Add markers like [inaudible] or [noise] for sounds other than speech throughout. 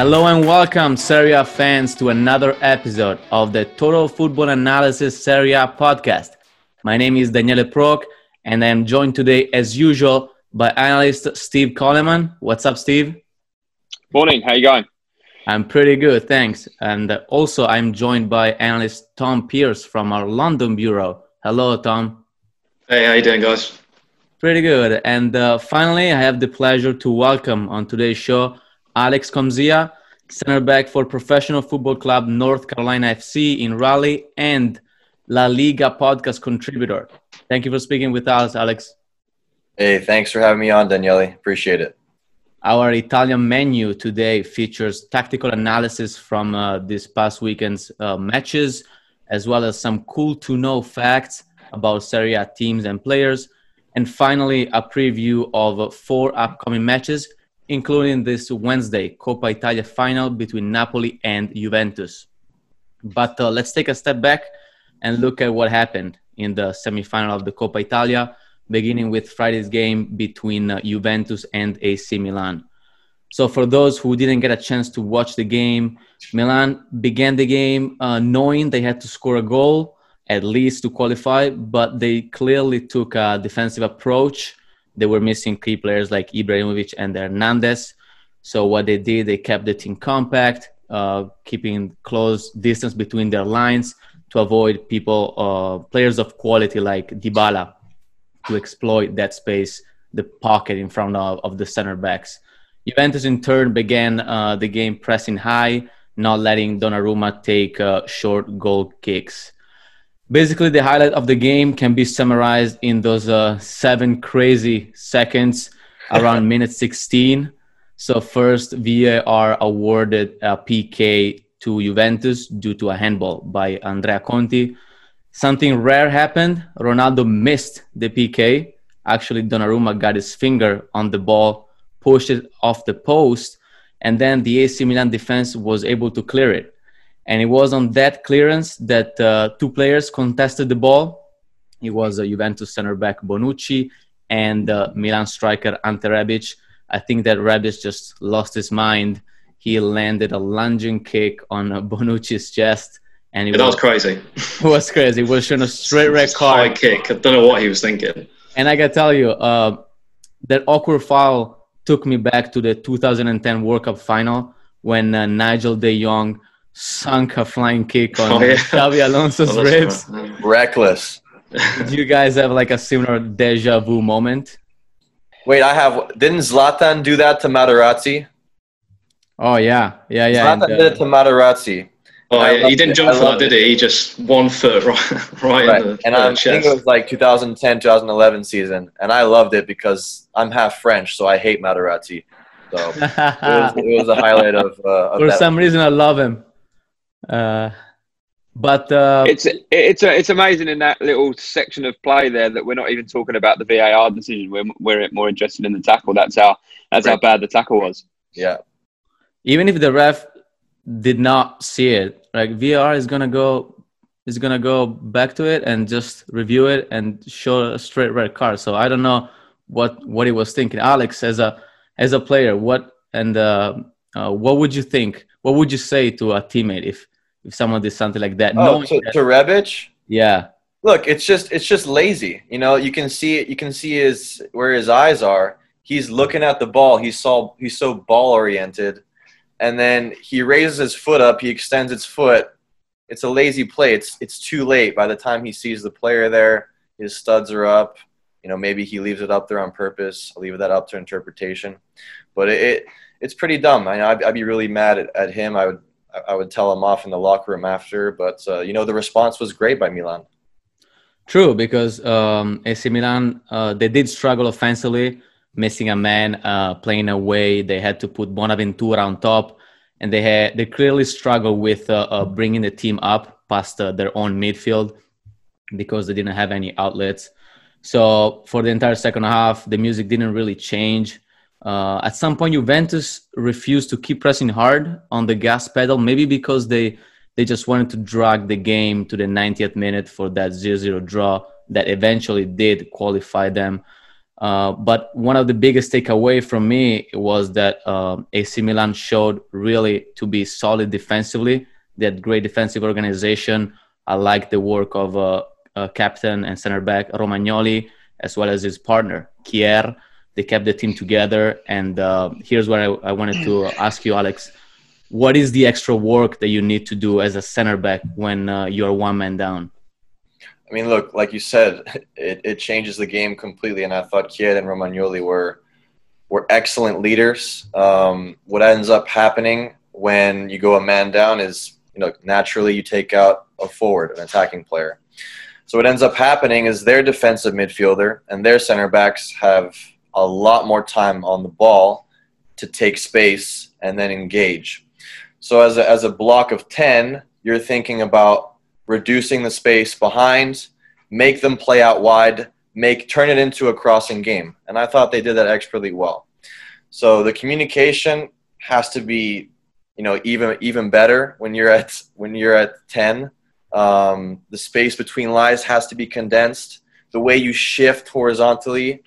Hello and welcome, Serie A fans, to another episode of the Total Football Analysis Serie A podcast. My name is Daniele Proch, and I am joined today, as usual, by analyst Steve Coleman. What's up, Steve? Morning. How you going? I'm pretty good, thanks. And also, I'm joined by analyst Tom Pearce from our London bureau. Hello, Tom. Hey, how you doing, guys? Pretty good. And uh, finally, I have the pleasure to welcome on today's show Alex Comsia, center back for Professional Football Club North Carolina FC in Raleigh and La Liga podcast contributor. Thank you for speaking with us, Alex. Hey, thanks for having me on, Daniele. Appreciate it. Our Italian menu today features tactical analysis from uh, this past weekend's uh, matches, as well as some cool to know facts about Serie A teams and players. And finally, a preview of four upcoming matches including this Wednesday Coppa Italia final between Napoli and Juventus. But uh, let's take a step back and look at what happened in the semifinal of the Coppa Italia, beginning with Friday's game between uh, Juventus and AC Milan. So, for those who didn't get a chance to watch the game, Milan began the game uh, knowing they had to score a goal at least to qualify, but they clearly took a defensive approach they were missing key players like Ibrahimovic and Hernandez. So what they did, they kept the team compact, uh, keeping close distance between their lines to avoid people, uh, players of quality like Dybala, to exploit that space, the pocket in front of, of the center backs. Juventus in turn began uh, the game pressing high, not letting Donnarumma take uh, short goal kicks basically the highlight of the game can be summarized in those uh, seven crazy seconds [laughs] around minute 16 so first var awarded a pk to juventus due to a handball by andrea conti. Something rare happened. Ronaldo missed the pk actually donnarumma got his finger on the ball pushed it off the post and then the ac milan defense was able to clear it and it was on that clearance that uh, two players contested the ball. It was a Juventus center back Bonucci and uh, Milan striker Ante Rebic. I think that Rebic just lost his mind. He landed a lunging kick on uh, [laughs] Bonucci's chest, and it was, was, crazy. It [laughs] was crazy. It was showing a straight red card. High kick. I don't know what he was thinking. And I gotta tell you, uh, that awkward foul took me back to the 2010 World Cup final when uh, Nigel De Jong sunk a flying kick on oh, yeah. Xabi Alonso's oh, ribs. Reckless. Did you guys have like a similar deja vu moment? Wait, I have. Didn't Zlatan do that to Materazzi? Oh yeah, yeah, yeah. Zlatan and, uh, did it to Materazzi. Oh, yeah, he didn't jump for that, did he? He just one foot right, [laughs] right, right. in the And I think it was like 2010, 2011 season, and I loved it because I'm half French, so I hate Materazzi. So it, was, it was a highlight of. Uh, of For some reason, I love him. Uh, but uh, it's it's a, it's amazing in that little section of play there that we're not even talking about the VAR decision. We're we're more interested in the tackle. That's how that's right. how bad the tackle was. Yeah. Even if the ref did not see it, like VAR is gonna go is gonna go back to it and just review it and show a straight red card. So I don't know what what he was thinking. Alex, as a as a player, what and uh, uh, what would you think? What would you say to a teammate if if someone did something like that. Oh, to, that, to Rebic? Yeah. Look, it's just it's just lazy. You know, you can see it. You can see his where his eyes are. He's looking at the ball. He's so he's so ball oriented, and then he raises his foot up. He extends his foot. It's a lazy play. It's it's too late. By the time he sees the player there, his studs are up. You know, maybe he leaves it up there on purpose. I'll leave that up to interpretation. But it, it it's pretty dumb. I, I'd, I'd be really mad at, at him. I would I would tell him off in the locker room after. But uh, you know, the response was great by Milan. True, because um, AC Milan uh, they did struggle offensively, missing a man, uh, playing away. They had to put Bonaventura on top, and they had they clearly struggled with uh, uh, bringing the team up past uh, their own midfield because they didn't have any outlets. So for the entire second half, the music didn't really change. Uh, at some point, Juventus refused to keep pressing hard on the gas pedal, maybe because they they just wanted to drag the game to the 90th minute for that 0-0 draw that eventually did qualify them. Uh, but one of the biggest takeaway from me was that um, AC Milan showed really to be solid defensively. They had great defensive organization. I like the work of uh, uh, captain and center back Romagnoli, as well as his partner Kjaer. They kept the team together. And uh, here's what I, I wanted to ask you, Alex what is the extra work that you need to do as a center back when uh, you're one man down? I mean, look, like you said, [laughs] it, it changes the game completely. And I thought Kjaer and Romagnoli were were excellent leaders. Um, what ends up happening when you go a man down is, you know, naturally you take out a forward, an attacking player. So what ends up happening is their defensive midfielder and their center backs have a lot more time on the ball to take space and then engage. So as a, as a block of 10, you're thinking about reducing the space behind, make them play out wide, make turn it into a crossing game. And I thought they did that expertly well. So the communication has to be, you know, even even better when you're at when you're at 10. Um, the space between lies has to be condensed. The way you shift horizontally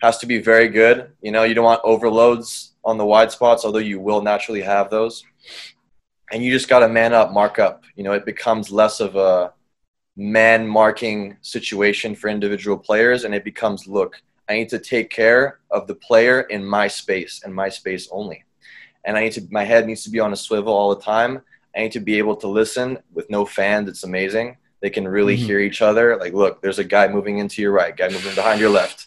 has to be very good. You know, you don't want overloads on the wide spots, although you will naturally have those and you just got to man up, mark up. You know, it becomes less of a man marking situation for individual players, and it becomes look, I need to take care of the player in my space and my space only. And I need to, my head needs to be on a swivel all the time. I need to be able to listen with no fans. It's amazing. They can really mm-hmm. hear each other. Like, look, there's a guy moving into your right, guy moving behind your left.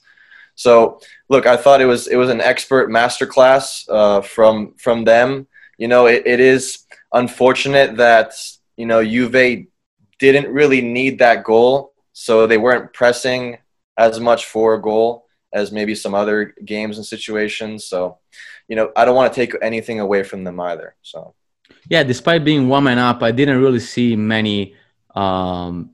So, look, I thought it was it was an expert masterclass uh, from from them. You know, it, it is unfortunate that you know Juve didn't really need that goal, so they weren't pressing as much for a goal as maybe some other games and situations. So, you know, I don't want to take anything away from them either. So, yeah, despite being one man up, I didn't really see many um,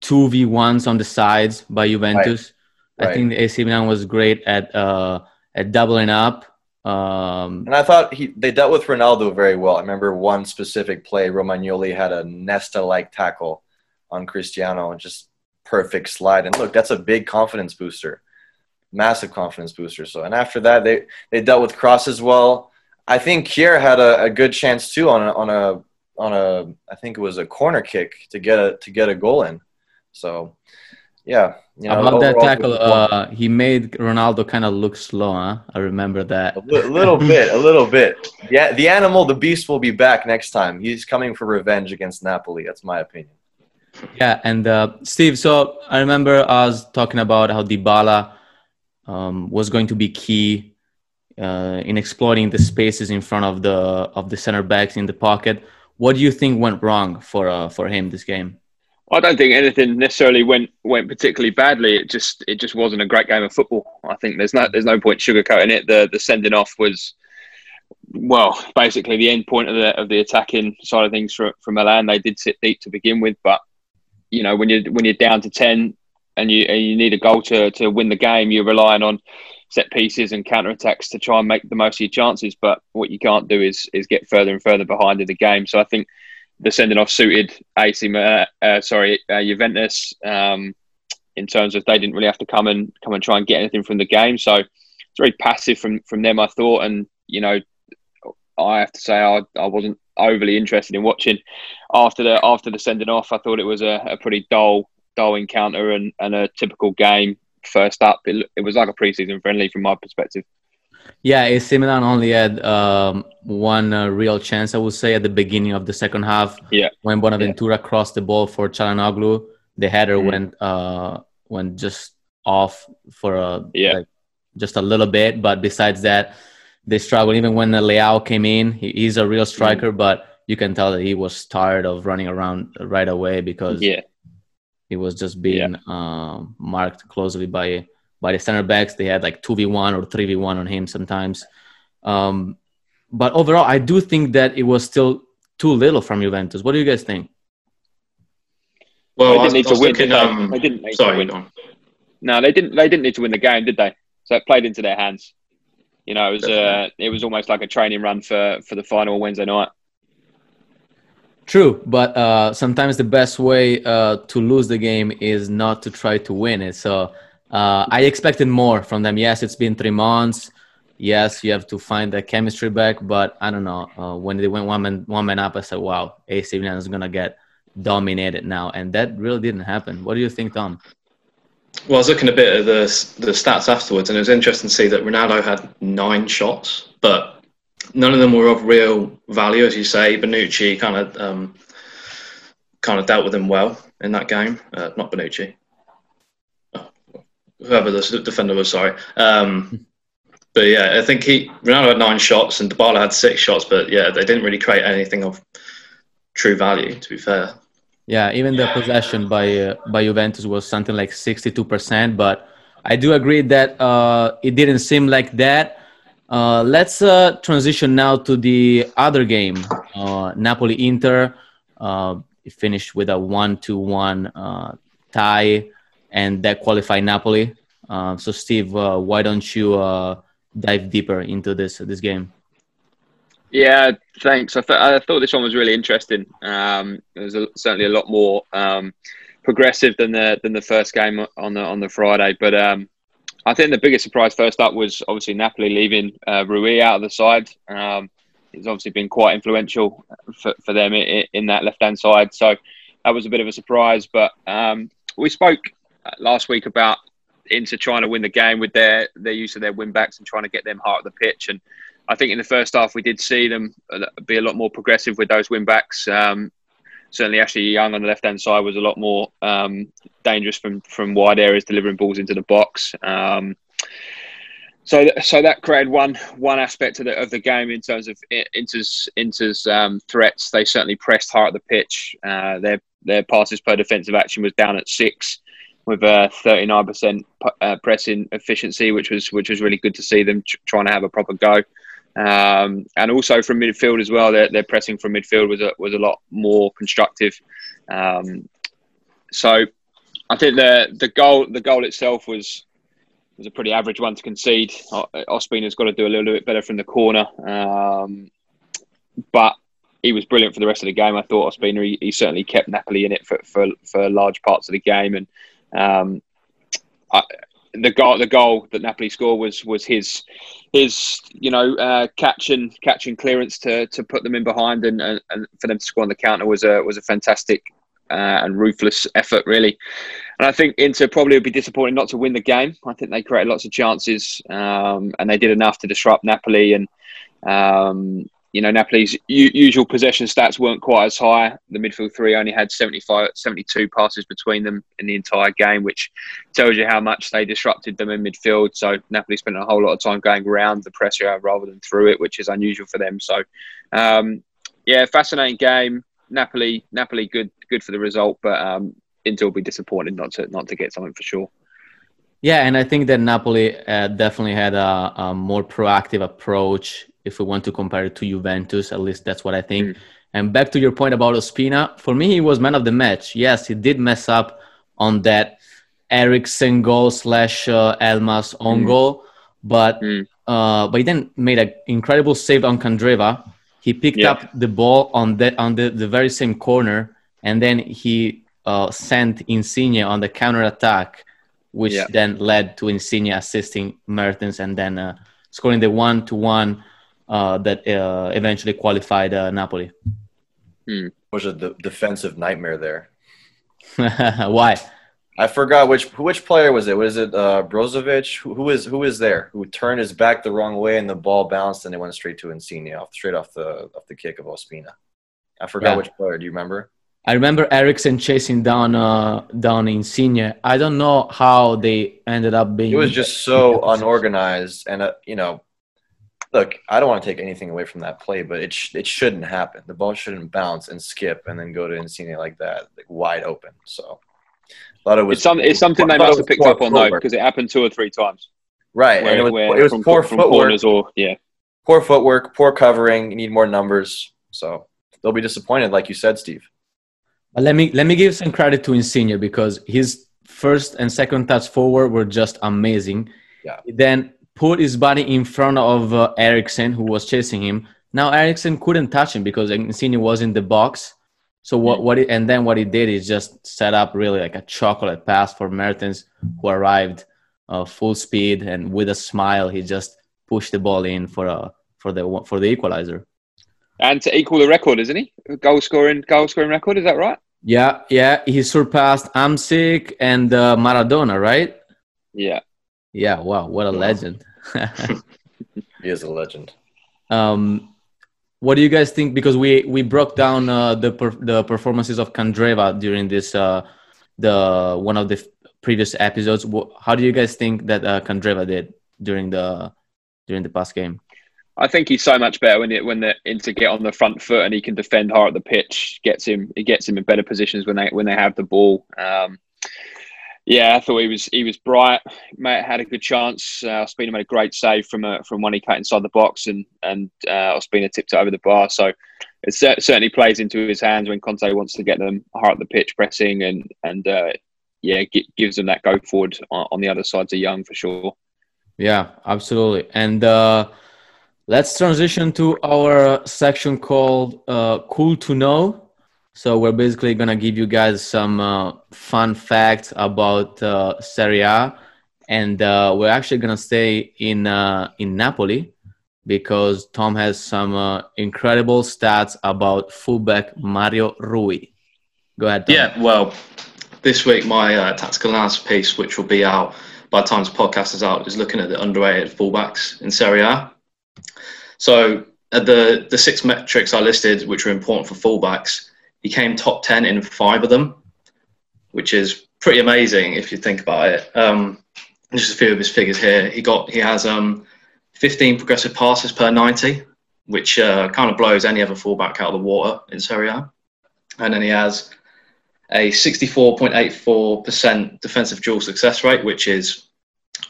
two v ones on the sides by Juventus. Right. I think the AC Milan was great at uh, at doubling up um, and I thought he they dealt with Ronaldo very well. I remember one specific play, Romagnoli had a Nesta-like tackle on Cristiano, and just perfect slide. And look, that's a big confidence booster, massive confidence booster. So, and after that, they they dealt with Kroos as well. I think Kjaer had a, a good chance too on a, on a on a I think it was a corner kick to get a to get a goal in. So yeah. You know, About that tackle, uh, he made Ronaldo kind of look slow. Huh? I remember that. A little [laughs] bit, a little bit. Yeah, the animal, the beast, will be back next time. He's coming for revenge against Napoli. That's my opinion. Yeah, and uh, Steve. So I remember us talking about how Dybala um, was going to be key uh, in exploiting the spaces in front of the of the center backs in the pocket. What do you think went wrong for uh, for him this game? I don't think anything necessarily went went particularly badly. It just it just wasn't a great game of football. I think there's no there's no point sugarcoating it. The the sending off was well basically the end point of the of the attacking side of things for for Milan. They did sit deep to begin with, but you know when you when you're down to ten and you and you need a goal to to win the game, you're relying on set pieces and counter attacks to try and make the most of your chances. But what you can't do is is get further and further behind in the game. So I think the sending off suited AC, uh, uh, sorry, uh, Juventus um, in terms of they didn't really have to come and come and try and get anything from the game. So it's very passive from from them, I thought. And you know, I have to say I, I wasn't overly interested in watching after the after the sending off. I thought it was a, a pretty dull dull encounter and, and a typical game. First up, it, it was like a preseason friendly from my perspective. Yeah, AC Milan only had um, one uh, real chance, I would say, at the beginning of the second half. Yeah. When Bonaventura yeah. crossed the ball for Calhanoglu, the header mm-hmm. went uh, went just off for a yeah. Like, just a little bit. But besides that, they struggled. Even when the Leao came in, he, he's a real striker, mm-hmm. but you can tell that he was tired of running around right away because yeah. he was just being yeah. uh, marked closely by by the center backs. They had like 2v1 or 3v1 on him sometimes. Um, but overall, I do think that it was still too little from Juventus. What do you guys think? Well, they didn't need to win. Thinking, um, they didn't sorry, to. No, they didn't. They didn't need to win the game, did they? So it played into their hands. You know, it was uh, it was almost like a training run for for the final Wednesday night. True, but uh, sometimes the best way uh, to lose the game is not to try to win it. So Uh, I expected more from them. Yes, it's been three months. Yes, you have to find the chemistry back, but I don't know. Uh, when they went one man one man up, I said, "Wow, AC Milan is gonna get dominated now," and that really didn't happen. What do you think, Tom? Well, I was looking a bit at the the stats afterwards, and it was interesting to see that Ronaldo had nine shots, but none of them were of real value, as you say. Bonucci kind of um, kind of dealt with him well in that game. Uh, not Bonucci, oh, whoever the defender was. Sorry. Um, [laughs] but yeah, I think he Ronaldo had nine shots and Dybala had six shots, but yeah, they didn't really create anything of true value. To be fair. Yeah, even the possession by uh, by Juventus was something like sixty-two percent, but I do agree that uh, it didn't seem like that. Uh, let's uh, transition now to the other game, uh, Napoli Inter. Uh, it finished with a one-to-one tie, and that qualified Napoli. so, Steve, why don't you dive deeper into this this game? Yeah, thanks. I, th- I thought this one was really interesting. Um, it was a, certainly a lot more um, progressive than the than the first game on the on the Friday. But um, I think the biggest surprise first up was obviously Napoli leaving uh, Rui out of the side. Um, he's obviously been quite influential for, for them in, in that left hand side. So that was a bit of a surprise. But um, we spoke last week about Inter trying to win the game with their their use of their win backs and trying to get them heart of the pitch and I think in the first half we did see them be a lot more progressive with those win backs. Um, certainly, Ashley Young on the left hand side was a lot more um, dangerous from from wide areas, delivering balls into the box. Um, so, so that created one one aspect of the of the game in terms of Inter's Inter's um, threats. They certainly pressed hard at the pitch. Uh, their their passes per defensive action was down at six, with a 39% uh, pressing efficiency, which was which was really good to see them trying to have a proper go. Um, and also from midfield as well, their, their pressing from midfield was a, was a lot more constructive. Um, so I think the the goal the goal itself was was a pretty average one to concede. Ospina has got to do a little bit better from the corner, um, but he was brilliant for the rest of the game. I thought Ospina he, he certainly kept Napoli in it for, for, for large parts of the game, and um, I, the goal the goal that Napoli scored was was his his you know uh, catch and catch and clearance to to put them in behind and, and, and for them to score on the counter was a was a fantastic uh, and ruthless effort really. And I think Inter probably would be disappointed not to win the game. I think they created lots of chances um, and they did enough to disrupt Napoli and um, you know, Napoli's usual possession stats weren't quite as high. The midfield three only had 75, 72 passes between them in the entire game, which tells you how much they disrupted them in midfield. So Napoli spent a whole lot of time going around the pressure rather than through it, which is unusual for them. So, um, yeah, fascinating game. Napoli, Napoli, good, good for the result, but um, Inter will be disappointed not to not to get something for sure. Yeah, and I think that Napoli uh, definitely had a, a, more proactive approach if we want to compare it to Juventus. At least that's what I think. Mm. And back to your point about Ospina, for me, he was man of the match. Yes, he did mess up on that Eriksen goal slash uh, Elmas on mm. goal, but mm. uh, but he then made an incredible save on Candreva. He picked yeah. up the ball on the on the, the very same corner, and then he uh, sent Insigne on the counter attack which yeah. then led to Insigne assisting Mertens and then uh, scoring the one to one that uh, eventually qualified uh, Napoli. Hmm. Was a d- defensive nightmare there. [laughs] Why? I forgot which which player was it. Was it uh, Brozovic? Who, who is who is there? Who turned his back the wrong way and the ball bounced and it went straight to Insigne off straight off the off the kick of Ospina. I forgot yeah. which player. Do you remember? I remember Eriksen chasing down uh, down Insigne. I don't know how they ended up being. It was just so [laughs] unorganized, and uh, you know, look, I don't want to take anything away from that play, but it sh- it shouldn't happen. The ball shouldn't bounce and skip and then go to Insigne like that, like wide open. So, a lot of it was. It's, some, it's something they must have picked up on though, because it happened two or three times. Right, where, and it was, where, it was from, poor from footwork. Or, yeah, poor footwork, poor covering. You need more numbers, so they'll be disappointed, like you said, Steve. Uh, let me let me give some credit to Insigne because his first and second touch forward were just amazing. Yeah. Then put his body in front of uh, Eriksen, who was chasing him. Now Eriksen couldn't touch him because Insigne was in the box. So what what and then what he did is just set up really like a chocolate pass for Mertens, who arrived uh, full speed, and with a smile, he just pushed the ball in for a for the for the equalizer. And to equal the record, isn't he? Goal scoring goal scoring record, is that right? Yeah, yeah. He surpassed Hamsik and uh, Maradona, right? Yeah. Yeah. Wow, what a legend. [laughs] he is a legend. Um, what do you guys think? Because we we broke down uh, the per, the performances of Candreva during this uh, the one of the previous episodes. How do you guys think that uh, Candreva did during the during the past game? I think he's so much better when it when the Inter get on the front foot and he can defend hard at the pitch. Gets him, it gets him in better positions when they when they have the ball. Um, yeah, I thought he was he was bright. Mate had a good chance. Uh, Ospina made a great save from a, from one he cut inside the box, and and uh, Ospina tipped it over the bar. So it certainly plays into his hands when Conte wants to get them hard at the pitch, pressing, and and uh, yeah, gives them that go forward on, the other side to Young for sure. Yeah, absolutely, and. Uh Let's transition to our section called uh, Cool to Know. So we're basically gonna give you guys some uh, fun facts about uh, Serie A, and uh, we're actually gonna stay in uh, in Napoli because Tom has some uh, incredible stats about fullback Mario Rui. Go ahead. Tom. Yeah, well, this week my uh, tactical analysis piece, which will be out by the time this podcast is out, is looking at the underrated fullbacks in Serie A. So the the six metrics I listed, which are important for fullbacks, he came top ten in five of them, which is pretty amazing if you think about it. Um, just a few of his figures here. He got he has um, 15 progressive passes per 90, which uh, kind of blows any other fullback out of the water in Serie A. And then he has a 64.84% defensive duel success rate, which is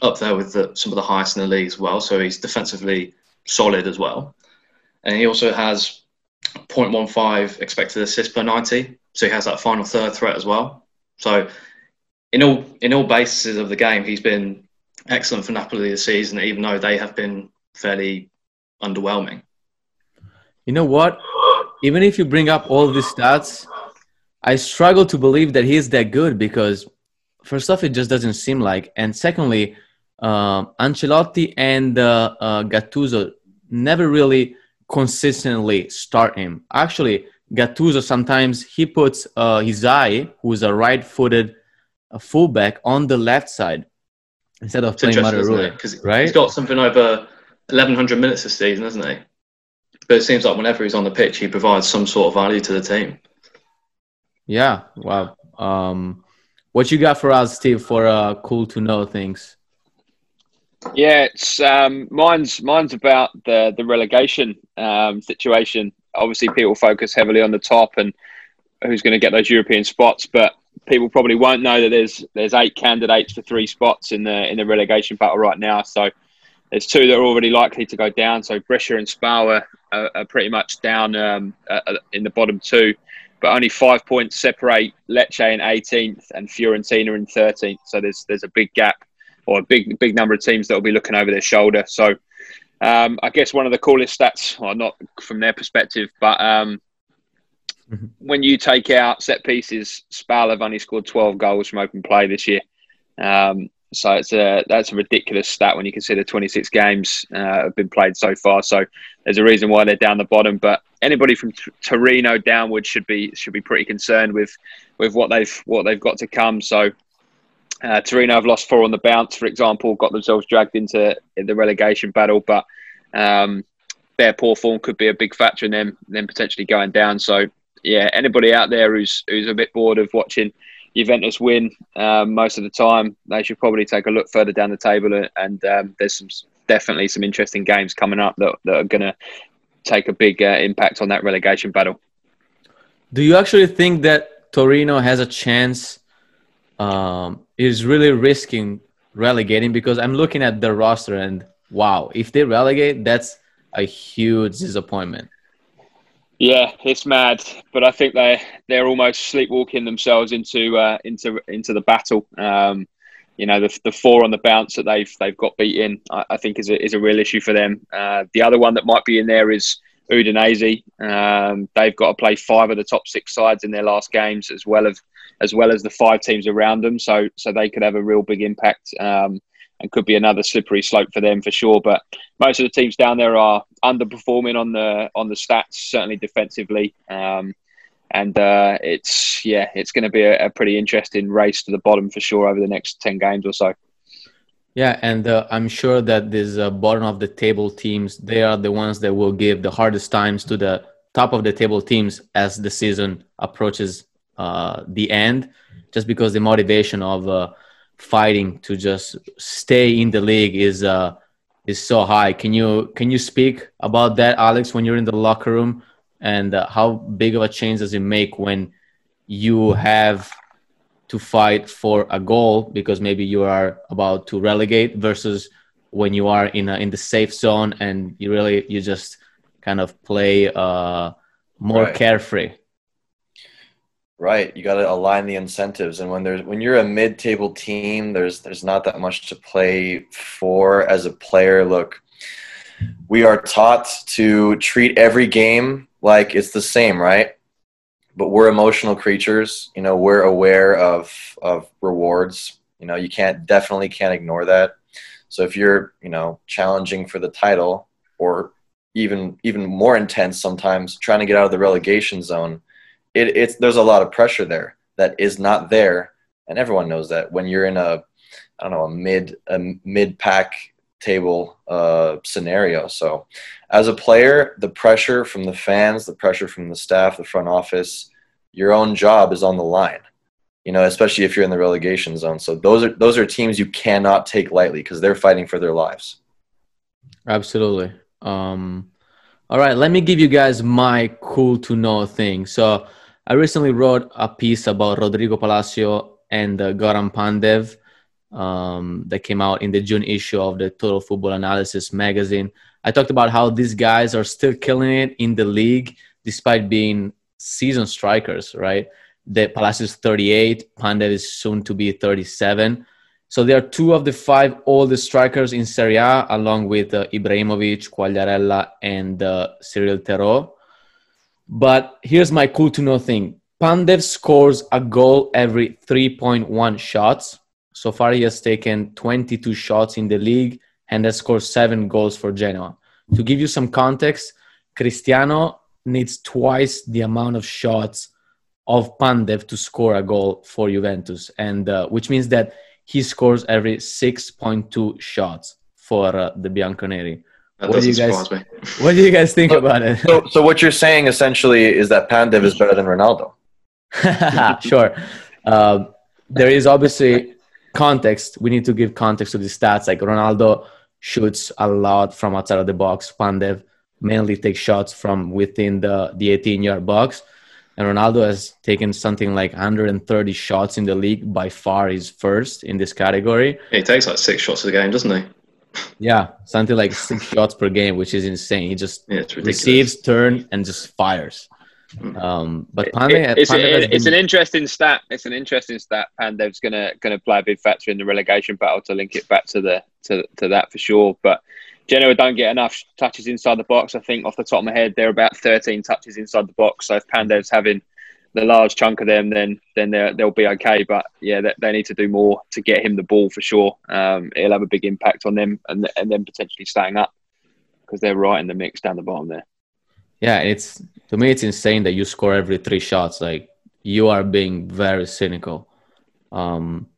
up there with the, some of the highest in the league as well. So he's defensively solid as well. And he also has 0.15 expected assists per 90. So he has that final third threat as well. So in all in all bases of the game, he's been excellent for Napoli this season, even though they have been fairly underwhelming. You know what? Even if you bring up all these stats, I struggle to believe that he is that good because, first off, it just doesn't seem like, and secondly, uh, Ancelotti and uh, uh, Gattuso never really consistently start him. Actually, Gattuso sometimes he puts uh, Hysaj, who's a right-footed uh, fullback, on the left side instead of it's playing Mario Because right? he's got something over 1,100 minutes this season, hasn't he? But it seems like whenever he's on the pitch, he provides some sort of value to the team. Yeah. Wow. Um, what you got for us, Steve, for uh, cool to know things? Yeah, it's um, mine's mine's about the the relegation um, situation. Obviously, people focus heavily on the top and who's going to get those European spots, but people probably won't know that there's there's eight candidates for three spots in the in the relegation battle right now. So there's two that are already likely to go down. So Brescia and Spal are, are pretty much down um, uh, in the bottom two, but only five points separate Lecce in 18th and Fiorentina in 13th. So there's there's a big gap or a big big number of teams that will be looking over their shoulder. So um, I guess one of the coolest stats, well, not from their perspective, but um, mm-hmm. when you take out set pieces, Spal have only scored 12 goals from open play this year. Um, so it's a that's a ridiculous stat when you consider 26 games uh, have been played so far. So there's a reason why they're down the bottom. But anybody from T- Torino downwards should be should be pretty concerned with with what they've what they've got to come. So uh, Torino have lost four on the bounce, for example, got themselves dragged into the relegation battle, but um, their poor form could be a big factor in them them potentially going down. So, yeah, anybody out there who's who's a bit bored of watching Juventus win um, most of the time, they should probably take a look further down the table. And um, there's some definitely some interesting games coming up that, that are going to take a big uh, impact on that relegation battle. Do you actually think that Torino has a chance? Um, is really risking relegating because I'm looking at the roster and wow, if they relegate, that's a huge disappointment. Yeah, it's mad, but I think they they're almost sleepwalking themselves into uh, into into the battle. Um, you know, the, the four on the bounce that they've they've got beaten, I, I think is a, is a real issue for them. Uh, the other one that might be in there is Udinese. Um, they've got to play five of the top six sides in their last games, as well as as well as the five teams around them. So so they could have a real big impact um, and could be another slippery slope for them for sure. But most of the teams down there are underperforming on the on the stats, certainly defensively. Um, and uh, it's yeah, it's going to be a, a, pretty interesting race to the bottom for sure over the next ten games or so. Yeah, and uh, I'm sure that these uh, bottom of the table teams, they are the ones that will give the hardest times to the top of the table teams as the season approaches uh, the end, just because the motivation of uh, fighting to just stay in the league is uh, is so high. Can you can you speak about that, Alex, when you're in the locker room? and uh, how big of a change does it make when you have to fight for a goal because maybe you are about to relegate versus when you are in a, in the safe zone and you really you just kind of play uh, more right. carefree right you got to align the incentives and when there's when you're a mid-table team there's there's not that much to play for as a player look we are taught to treat every game like it's the same, right? But we're emotional creatures. You know, we're aware of of rewards. You know, you can't definitely can't ignore that. So if you're, you know, challenging for the title or even even more intense sometimes trying to get out of the relegation zone, it, it's there's a lot of pressure there that is not there, and everyone knows that when you're in a I don't know a mid a mid pack table uh, scenario. So, as a player, the pressure from the fans, the pressure from the staff, the front office, your own job is on the line. You know, especially if you're in the relegation zone. So those are those are teams you cannot take lightly because they're fighting for their lives. Absolutely. Um, all right, let me give you guys my cool to know thing. So I recently wrote a piece about Rodrigo Palacio and uh, Goran Pandev um, that came out in the June issue of the Total Football Analysis magazine. I talked about how these guys are still killing it in the league despite being season strikers, right? The Palacios 38, Pandev is soon to be 37. So they are two of the five oldest strikers in Serie A, along with uh, Ibrahimovic, Quagliarella, and uh, Cyril Théréau. But here's my cool to know thing. Pandev scores a goal every 3.1 shots, so far, he has taken 22 shots in the league and has scored seven goals for Genoa. To give you some context, Cristiano needs twice the amount of shots of Pandev to score a goal for Juventus, and uh, which means that he scores every 6.2 shots for uh, the Bianconeri. That what do you guys? [laughs] What do you guys think so, about it? So, so what you're saying essentially is that Pandev is better than Ronaldo. [laughs] sure. Uh, there is obviously context, we need to give context to the stats. Like Ronaldo shoots a lot from outside of the box. Pandev mainly takes shots from within the, the 18 yard box. And Ronaldo has taken something like 130 shots in the league. By far, he's first in this category. He takes like six shots a game, doesn't he? Yeah, something like six [laughs] shots per game, which is insane. He just yeah, receives, turn, and just fires. Um, but Pandev, it's, Pandev it's an interesting stat. It's an interesting stat. Pandev's gonna gonna play a big factor in the relegation battle to link it back to the to, to that for sure. But Genoa don't get enough touches inside the box. I think off the top of my head, they're about 13 touches inside the box. So if Pandev's having the large chunk of them, then then they'll be okay. But yeah, they, they, need to do more to get him the ball for sure. Um, it'll have a big impact on them and and then potentially staying up because they're right in the mix down the bottom there. Yeah, it's to me it's insane that you score every three shots. Like you are being very cynical. Um,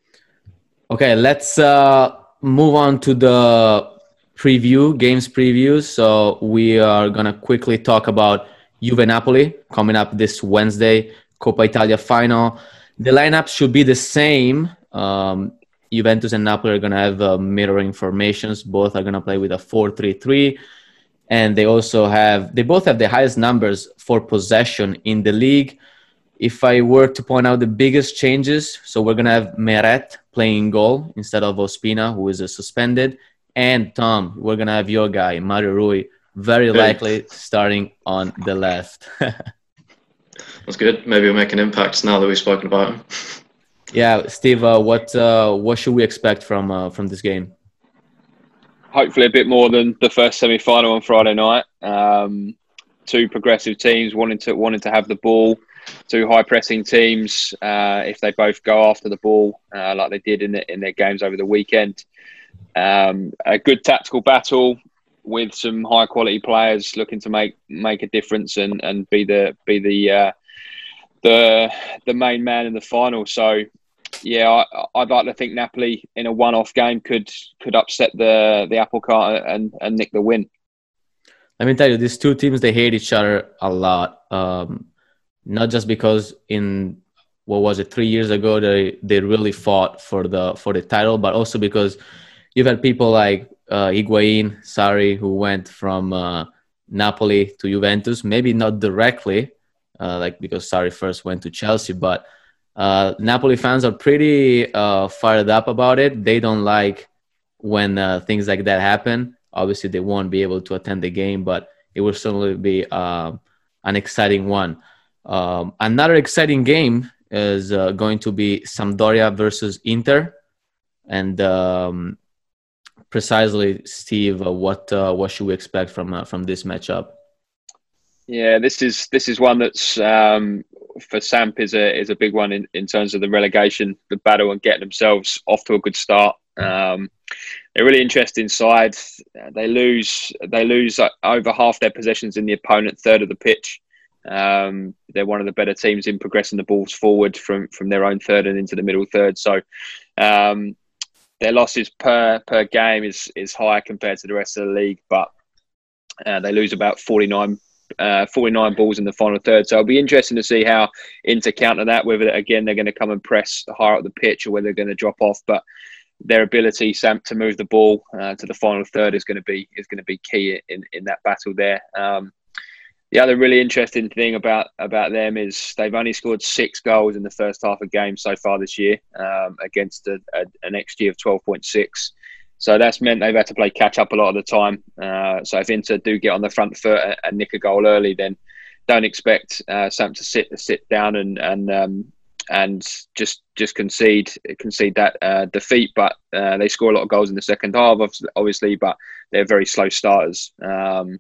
okay, let's uh, move on to the preview games previews. So we are gonna quickly talk about Juve Napoli coming up this Wednesday, Coppa Italia final. The lineup should be the same. Um, Juventus and Napoli are gonna have uh, mirroring formations. Both are gonna play with a four-three-three and they also have they both have the highest numbers for possession in the league. If i were to point out the biggest changes so we're going to have meret playing goal instead of ospina who is suspended and tom we're going to have your guy mario rui very likely starting on the left. [laughs] That's good. Maybe we'll make an impact now that we've spoken about him. Yeah steve uh, what uh, what should we expect from uh, from this game hopefully a bit more than the first semi-final on Friday night. Um, two progressive teams wanting to wanting to have the ball. Two high pressing teams. Uh, if they both go after the ball uh, like they did in the, in their games over the weekend, um, a good tactical battle with some high quality players looking to make make a difference and, and be the be the uh, the the main man in the final. So yeah, I, would like to think Napoli in a one off game could could upset the the apple cart and and nick the win. Let me tell you, these two teams they hate each other a lot. Um, not just because in what was it three years ago they they really fought for the for the title, but also because you've had people like uh, Higuain, Sarri, who went from uh, Napoli to Juventus. Maybe not directly, uh, like because Sarri first went to Chelsea, but uh, Napoli fans are pretty uh, fired up about it. They don't like when uh, things like that happen. Obviously, they won't be able to attend the game, but it will certainly be um, an exciting one. Um, another exciting game is going to be Sampdoria versus Inter, and um, precisely, Steve, uh, what uh, what should we expect from uh, from this matchup? Yeah, this is this is one that's um, for Samp is a is a big one in, in terms of the relegation, the battle, and getting themselves off to a good start. Um, they're really interesting side. They lose they lose over half their possessions in the opponent third of the pitch. Um, they're one of the better teams in progressing the balls forward from from their own third and into the middle third. So um, their losses per per game is is higher compared to the rest of the league, but uh, they lose about 49, uh, 49 balls in the final third. So it'll be interesting to see how Inter counter that. Whether again they're going to come and press higher up the pitch, or whether they're going to drop off. But their ability, Samp, to move the ball uh, to the final third is going to be is going to be key in in that battle there. Um, the other really interesting thing about about them is they've only scored six goals in the first half of games so far this year um, against a, a, an XG of twelve point six. So that's meant they've had to play catch up a lot of the time. Uh, so if Inter do get on the front foot and, and nick a goal early, then don't expect uh, Samp to sit sit down and and um, and just just concede concede that uh, defeat. But uh, they score a lot of goals in the second half, obviously, but they're very slow starters. Um,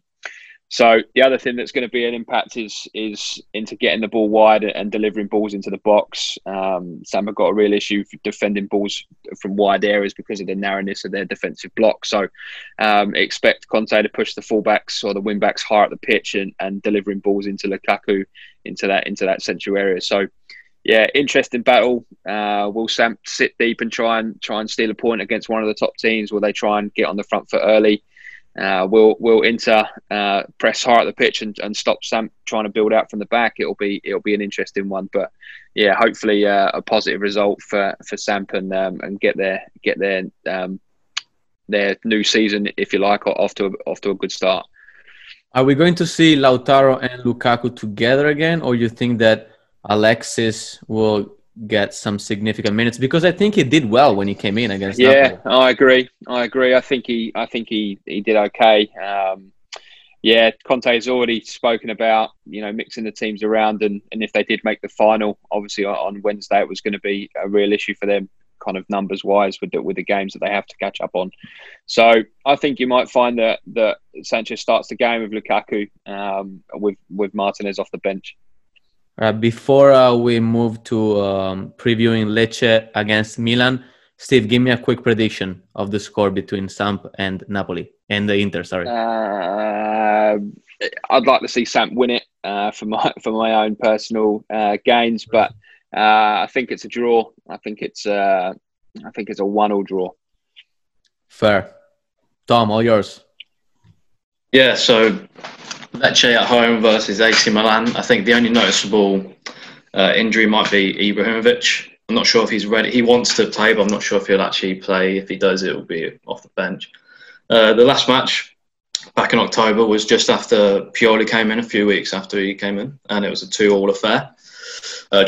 so the other thing that's going to be an impact is is Inter getting the ball wide and delivering balls into the box. Um, Samp have got a real issue defending balls from wide areas because of the narrowness of their defensive block. So um, expect Conte to push the fullbacks or the wingbacks higher up the pitch and, and delivering balls into Lukaku into that into that central area. So yeah, interesting battle. Uh, will Samp sit deep and try and try and steal a point against one of the top teams? Will they try and get on the front foot early? Uh, will will Inter uh, press hard at the pitch and, and stop Samp trying to build out from the back. It'll be it'll be an interesting one, but yeah, hopefully uh, a positive result for for Samp and um, and get their get their um, their new season, if you like, off to a, off to a good start. Are we going to see Lautaro and Lukaku together again, or you think that Alexis will get some significant minutes because I think he did well when he came in against. Yeah, Napoli. I agree. I agree. I think he. I think he. He did okay. Um, yeah, Conte has already spoken about you know mixing the teams around, and, and if they did make the final, obviously on Wednesday it was going to be a real issue for them, kind of numbers wise, with the, with the games that they have to catch up on. So I think you might find that that Sanchez starts the game with Lukaku, um, with with Martinez off the bench. Uh, before uh, we move to um, previewing Lecce against Milan, Steve, give me a quick prediction of the score between Samp and Napoli and the Inter. Sorry. Uh, I'd like to see Samp win it uh, for my [laughs] for my own personal uh, gains, but uh, I think it's a draw. I think it's I think it's a one-all draw. Fair. Tom, all yours. Yeah. So Lecce at home versus AC Milan. I think the only noticeable uh, injury might be Ibrahimovic. I'm not sure if he's ready. He wants to play, but I'm not sure if he'll actually play. If he does, it will be off the bench. Uh, the last match back in October was just after Pioli came in, a few weeks after he came in, and it was a two-all affair. Uh,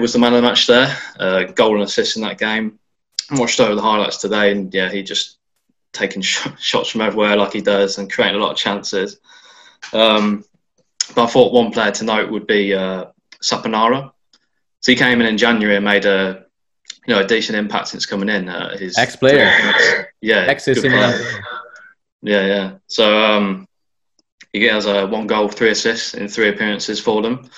was the man of the match there, uh, goal and assist in that game. I watched over the highlights today, and yeah, he just taking sh- [laughs] shots from everywhere like he does and creating a lot of chances. Um, but I thought one player to note would be uh, Saponara. So he came in in January and made a you know a decent impact since coming in. Uh, his ex player, [laughs] yeah, ex Yeah, yeah. So um, he has uh, one goal, three assists in three appearances for them.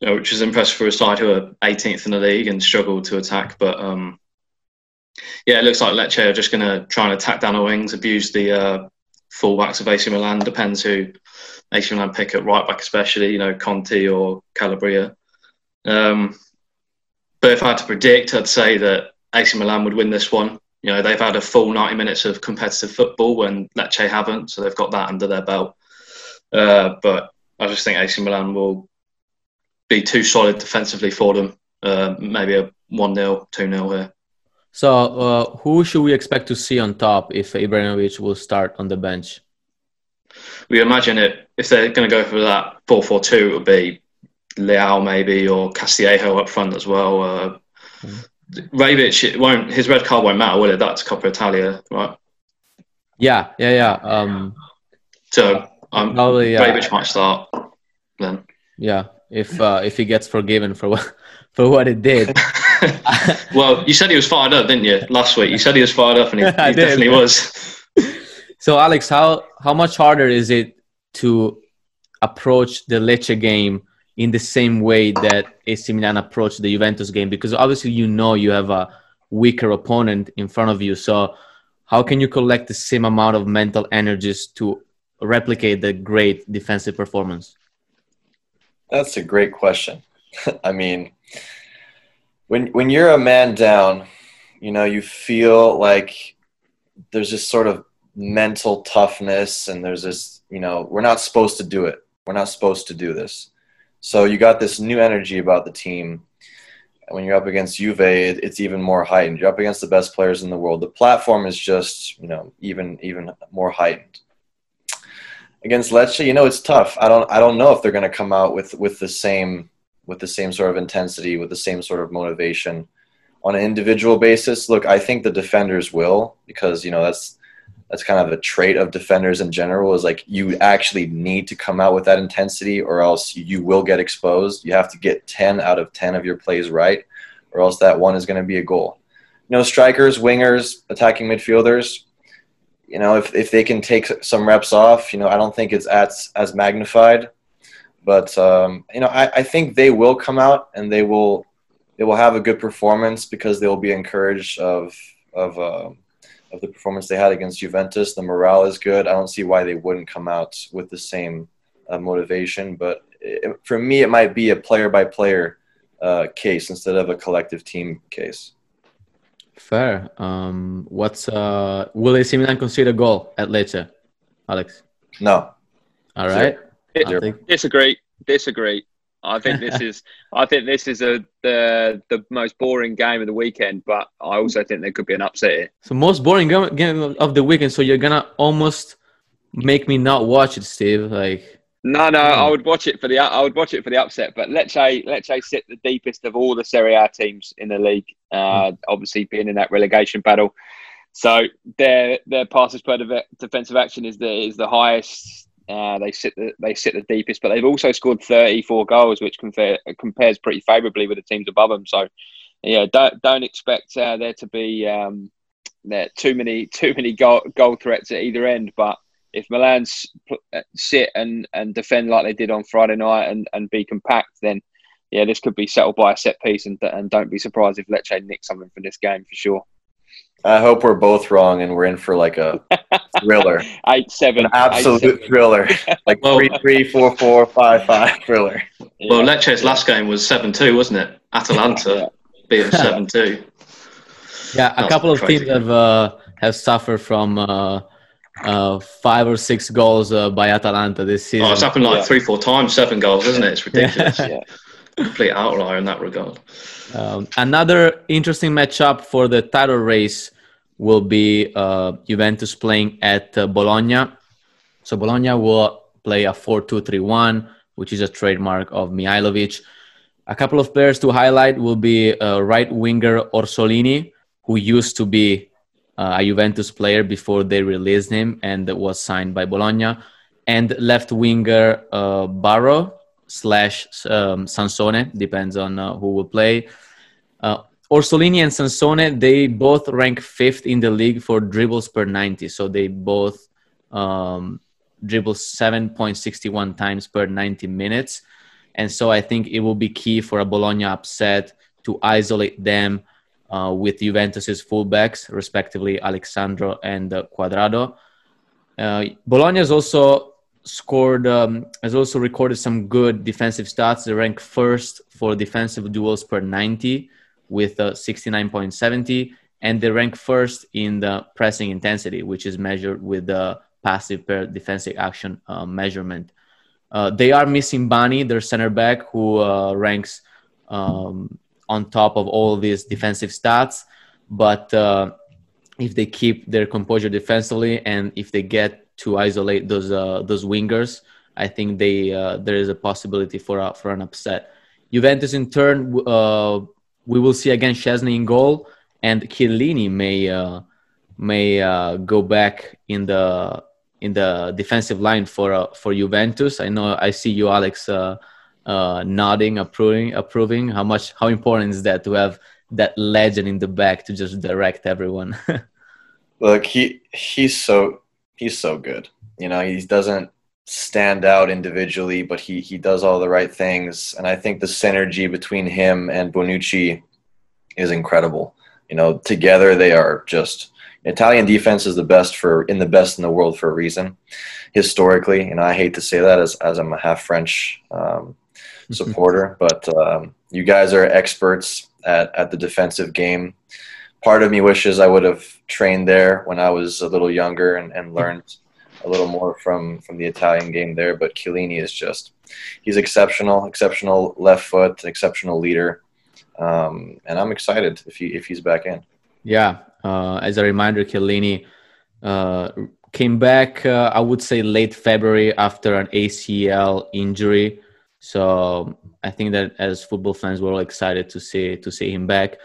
You know, which is impressive for a side who are 18th in the league and struggle to attack. But um, Yeah, it looks like Lecce are just going to try and attack down the wings, abuse the uh, fullbacks of AC Milan. Depends who AC Milan pick at right back, especially you know Conti or Calabria. Um, but if I had to predict, I'd say that AC Milan would win this one. You know, they've had a full 90 minutes of competitive football when Lecce haven't, so they've got that under their belt. Uh, but I just think AC Milan will be too solid defensively for them. Uh, maybe a 1 0, 2 0 here. So, uh, who should we expect to see on top if Ibrahimovic will start on the bench? We imagine it if they're going to go for that 4 4 2, it would be Leao maybe or Castillejo up front as well. Uh, mm. It won't his red card won't matter, will it? That's Coppa Italia, right? Yeah, yeah, yeah. Um, so um, probably yeah. Rebic might start then. Yeah, if uh, if he gets forgiven for what [laughs] for what it did. [laughs] well, you said he was fired up, didn't you? Last week, you said he was fired up, and he, [laughs] he definitely was. So, Alex, how how much harder is it to approach the Lecce game in the same way that AC Milan approached the Juventus game? Because obviously, you know you have a weaker opponent in front of you. So, how can you collect the same amount of mental energies to replicate the great defensive performance? That's a great question. [laughs] I mean, when when you're a man down, you know, you feel like there's this sort of mental toughness and there's this, you know, we're not supposed to do it. We're not supposed to do this. So you got this new energy about the team. And when you're up against Juve, it, it's even more heightened. You're up against the best players in the world. The platform is just, you know, even even more heightened against Lecce, you know, it's tough. I don't I don't know if they're going to come out with with the same with the same sort of intensity, with the same sort of motivation on an individual basis. Look, I think the defenders will because you know that's that's kind of a trait of defenders in general is like you actually need to come out with that intensity or else you will get exposed. You have to get 10 out of 10 of your plays right or else that one is going to be a goal. You know, strikers, wingers, attacking midfielders, you know, if, if they can take some reps off, you know, I don't think it's as, as magnified. But, um, you know, I, I think they will come out and they will they will have a good performance because they will be encouraged of of uh, of the performance they had against Juventus. The morale is good. I don't see why they wouldn't come out with the same uh, motivation. But it, for me, it might be a player by player uh, case instead of a collective team case. Fair. Um, what's uh, will AC Milan concede a goal at Lecce, Alex? No. All right. Think... Disagree. Disagree. I think this [laughs] is. I think this is a the the most boring game of the weekend. But I also think there could be an upset here. So most boring game of the weekend. So you're gonna almost make me not watch it, Steve. Like no, no, I would watch it for the I would watch it for the upset. But Lecce, Lecce sit the deepest of all the Serie A teams in the league. Uh, mm. Obviously, being in that relegation battle, so their their passes per de- defensive action is the is the highest. Uh, they sit the they sit the deepest, but they've also scored 34 goals, which compare, compares pretty favourably with the teams above them. So, yeah, don't don't expect uh, there to be um, there too many [laughs] too many goal, goal threats at either end, but if Milan uh, sit and, and defend like they did on Friday night and, and be compact, then yeah, this could be settled by a set piece. And, and don't be surprised if Lecce nick something from this game for sure. I hope we're both wrong and we're in for like a [laughs] thriller. eight seven. An absolute eight, thriller. [laughs] like well, three three four four five five thriller. Yeah. Well, Lecce's last game was seven two, wasn't it? Atalanta yeah. beat them seven two. Yeah, a couple of teams have uh, have suffered from uh, uh, five or six goals uh, by Atalanta this season. Oh, it's happened like yeah. three, four times, seven goals, isn't it? It's [laughs] ridiculous. yeah. Complete outlier in that regard. Um, another interesting matchup for the title race will be uh, Juventus playing at uh, Bologna. So Bologna will play a 4-2-3-1, which is a trademark of Mihajlovic. A couple of players to highlight will be uh, right winger Orsolini, who used to be uh, a Juventus player before they released him and was signed by Bologna, and left winger uh, Barrow slash um, Sansone depends on uh, who will play. Uh, Orsolini and Sansone they both rank fifth in the league for dribbles per 90, so they both um, dribble 7.61 times per 90 minutes. And so I think it will be key for a Bologna upset to isolate them uh, with Juventus's fullbacks, respectively Alex Sandro and uh, Cuadrado. Uh, Bologna has also scored, um, has also recorded some good defensive stats. They rank first for defensive duels per 90 with uh, 69.70, and they rank first in the pressing intensity, which is measured with the passes per defensive action uh, measurement. Uh, they are missing Bani, their center back, who uh, ranks um, on top of all these defensive stats. But uh, if they keep their composure defensively and if they get to isolate those those wingers, I think they there is a possibility for for an upset. Juventus, in turn, uh, we will see again Szczesny in goal, and Chiellini may uh, may uh, go back in the in the defensive line for uh, for Juventus. I know I see you, Alex, uh, uh, nodding, approving, approving. How much, how important is that to have that legend in the back to just direct everyone? [laughs] Look, he he's so he's so good. You know, he doesn't stand out individually, but he he does all the right things, and I think the synergy between him and Bonucci is incredible. You know, together they are just Italian defense is the best for in the best in the world for a reason. Historically, and I hate to say that as as I'm a half French um, [laughs] supporter, but um, you guys are experts at at the defensive game. Part of me wishes I would have trained there when I was a little younger and, and [laughs] learned a little more from from the Italian game there. But Chiellini is just he's exceptional, exceptional left foot, exceptional leader, um, and I'm excited if he if he's back in. Yeah, uh, as a reminder, Chiellini uh, came back, uh, I would say, late February after an ACL injury. So I think that as football fans, we're all excited to see to see him back.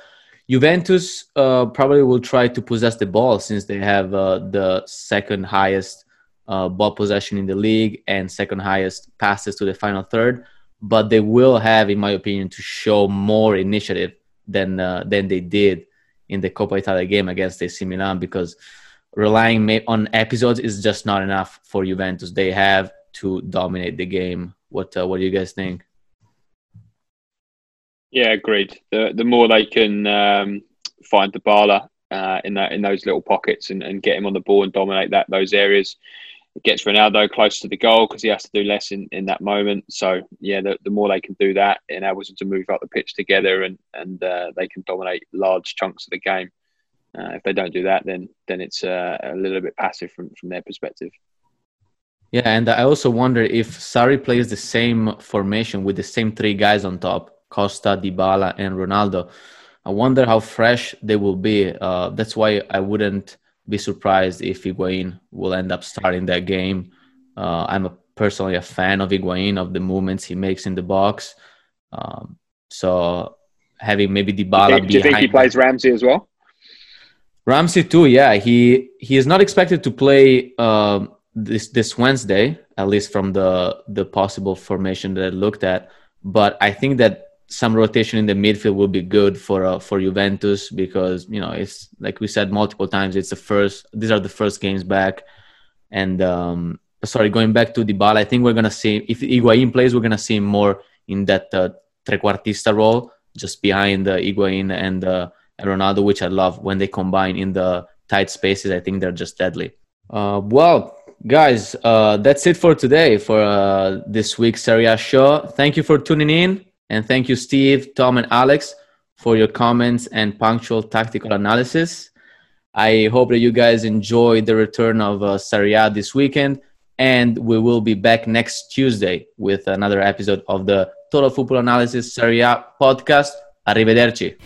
Juventus uh, probably will try to possess the ball since they have uh, the second highest uh, ball possession in the league and second highest passes to the final third. But they will have, in my opinion, to show more initiative than than they did in the Coppa Italia game against AC Milan because relying on episodes is just not enough for Juventus. They have to dominate the game. What uh, what do you guys think? Yeah, agreed. The the more they can um, find Dybala uh, in that in those little pockets and, and get him on the ball and dominate that those areas, it gets Ronaldo close to the goal because he has to do less in, in that moment. So yeah, the, the more they can do that, it enables them to move up the pitch together and and uh, they can dominate large chunks of the game. Uh, if they don't do that, then then it's uh, a little bit passive from from their perspective. Yeah, and I also wonder if Sarri plays the same formation with the same three guys on top: Costa, Dybala, and Ronaldo. I wonder how fresh they will be. Uh, that's why I wouldn't be surprised if Higuain will end up starting that game. Uh, I'm a, personally a fan of Higuain, of the movements he makes in the box. Um, so having maybe Dybala do you think, do you think he plays Ramsey as well? Ramsey too, yeah. He he is not expected to play uh, this this Wednesday, at least from the the possible formation that I looked at. But I think that some rotation in the midfield will be good for uh, for Juventus because you know it's like we said multiple times it's the first these are the first games back. And um, sorry going back to Dybala I think we're gonna see if Higuain plays we're gonna see him more in that uh, trequartista role just behind uh, and, uh, Ronaldo which I love when they combine in the tight spaces. I think they're just deadly. Uh, well guys uh, that's it for today for uh, this week's Serie A show. Thank you for tuning in and thank you, Steve, Tom, and Alex, for your comments and punctual tactical analysis. I hope that you guys enjoyed the return of uh, Serie this weekend. And we will be back next Tuesday with another episode of the Total Football Analysis Serie podcast. Arrivederci.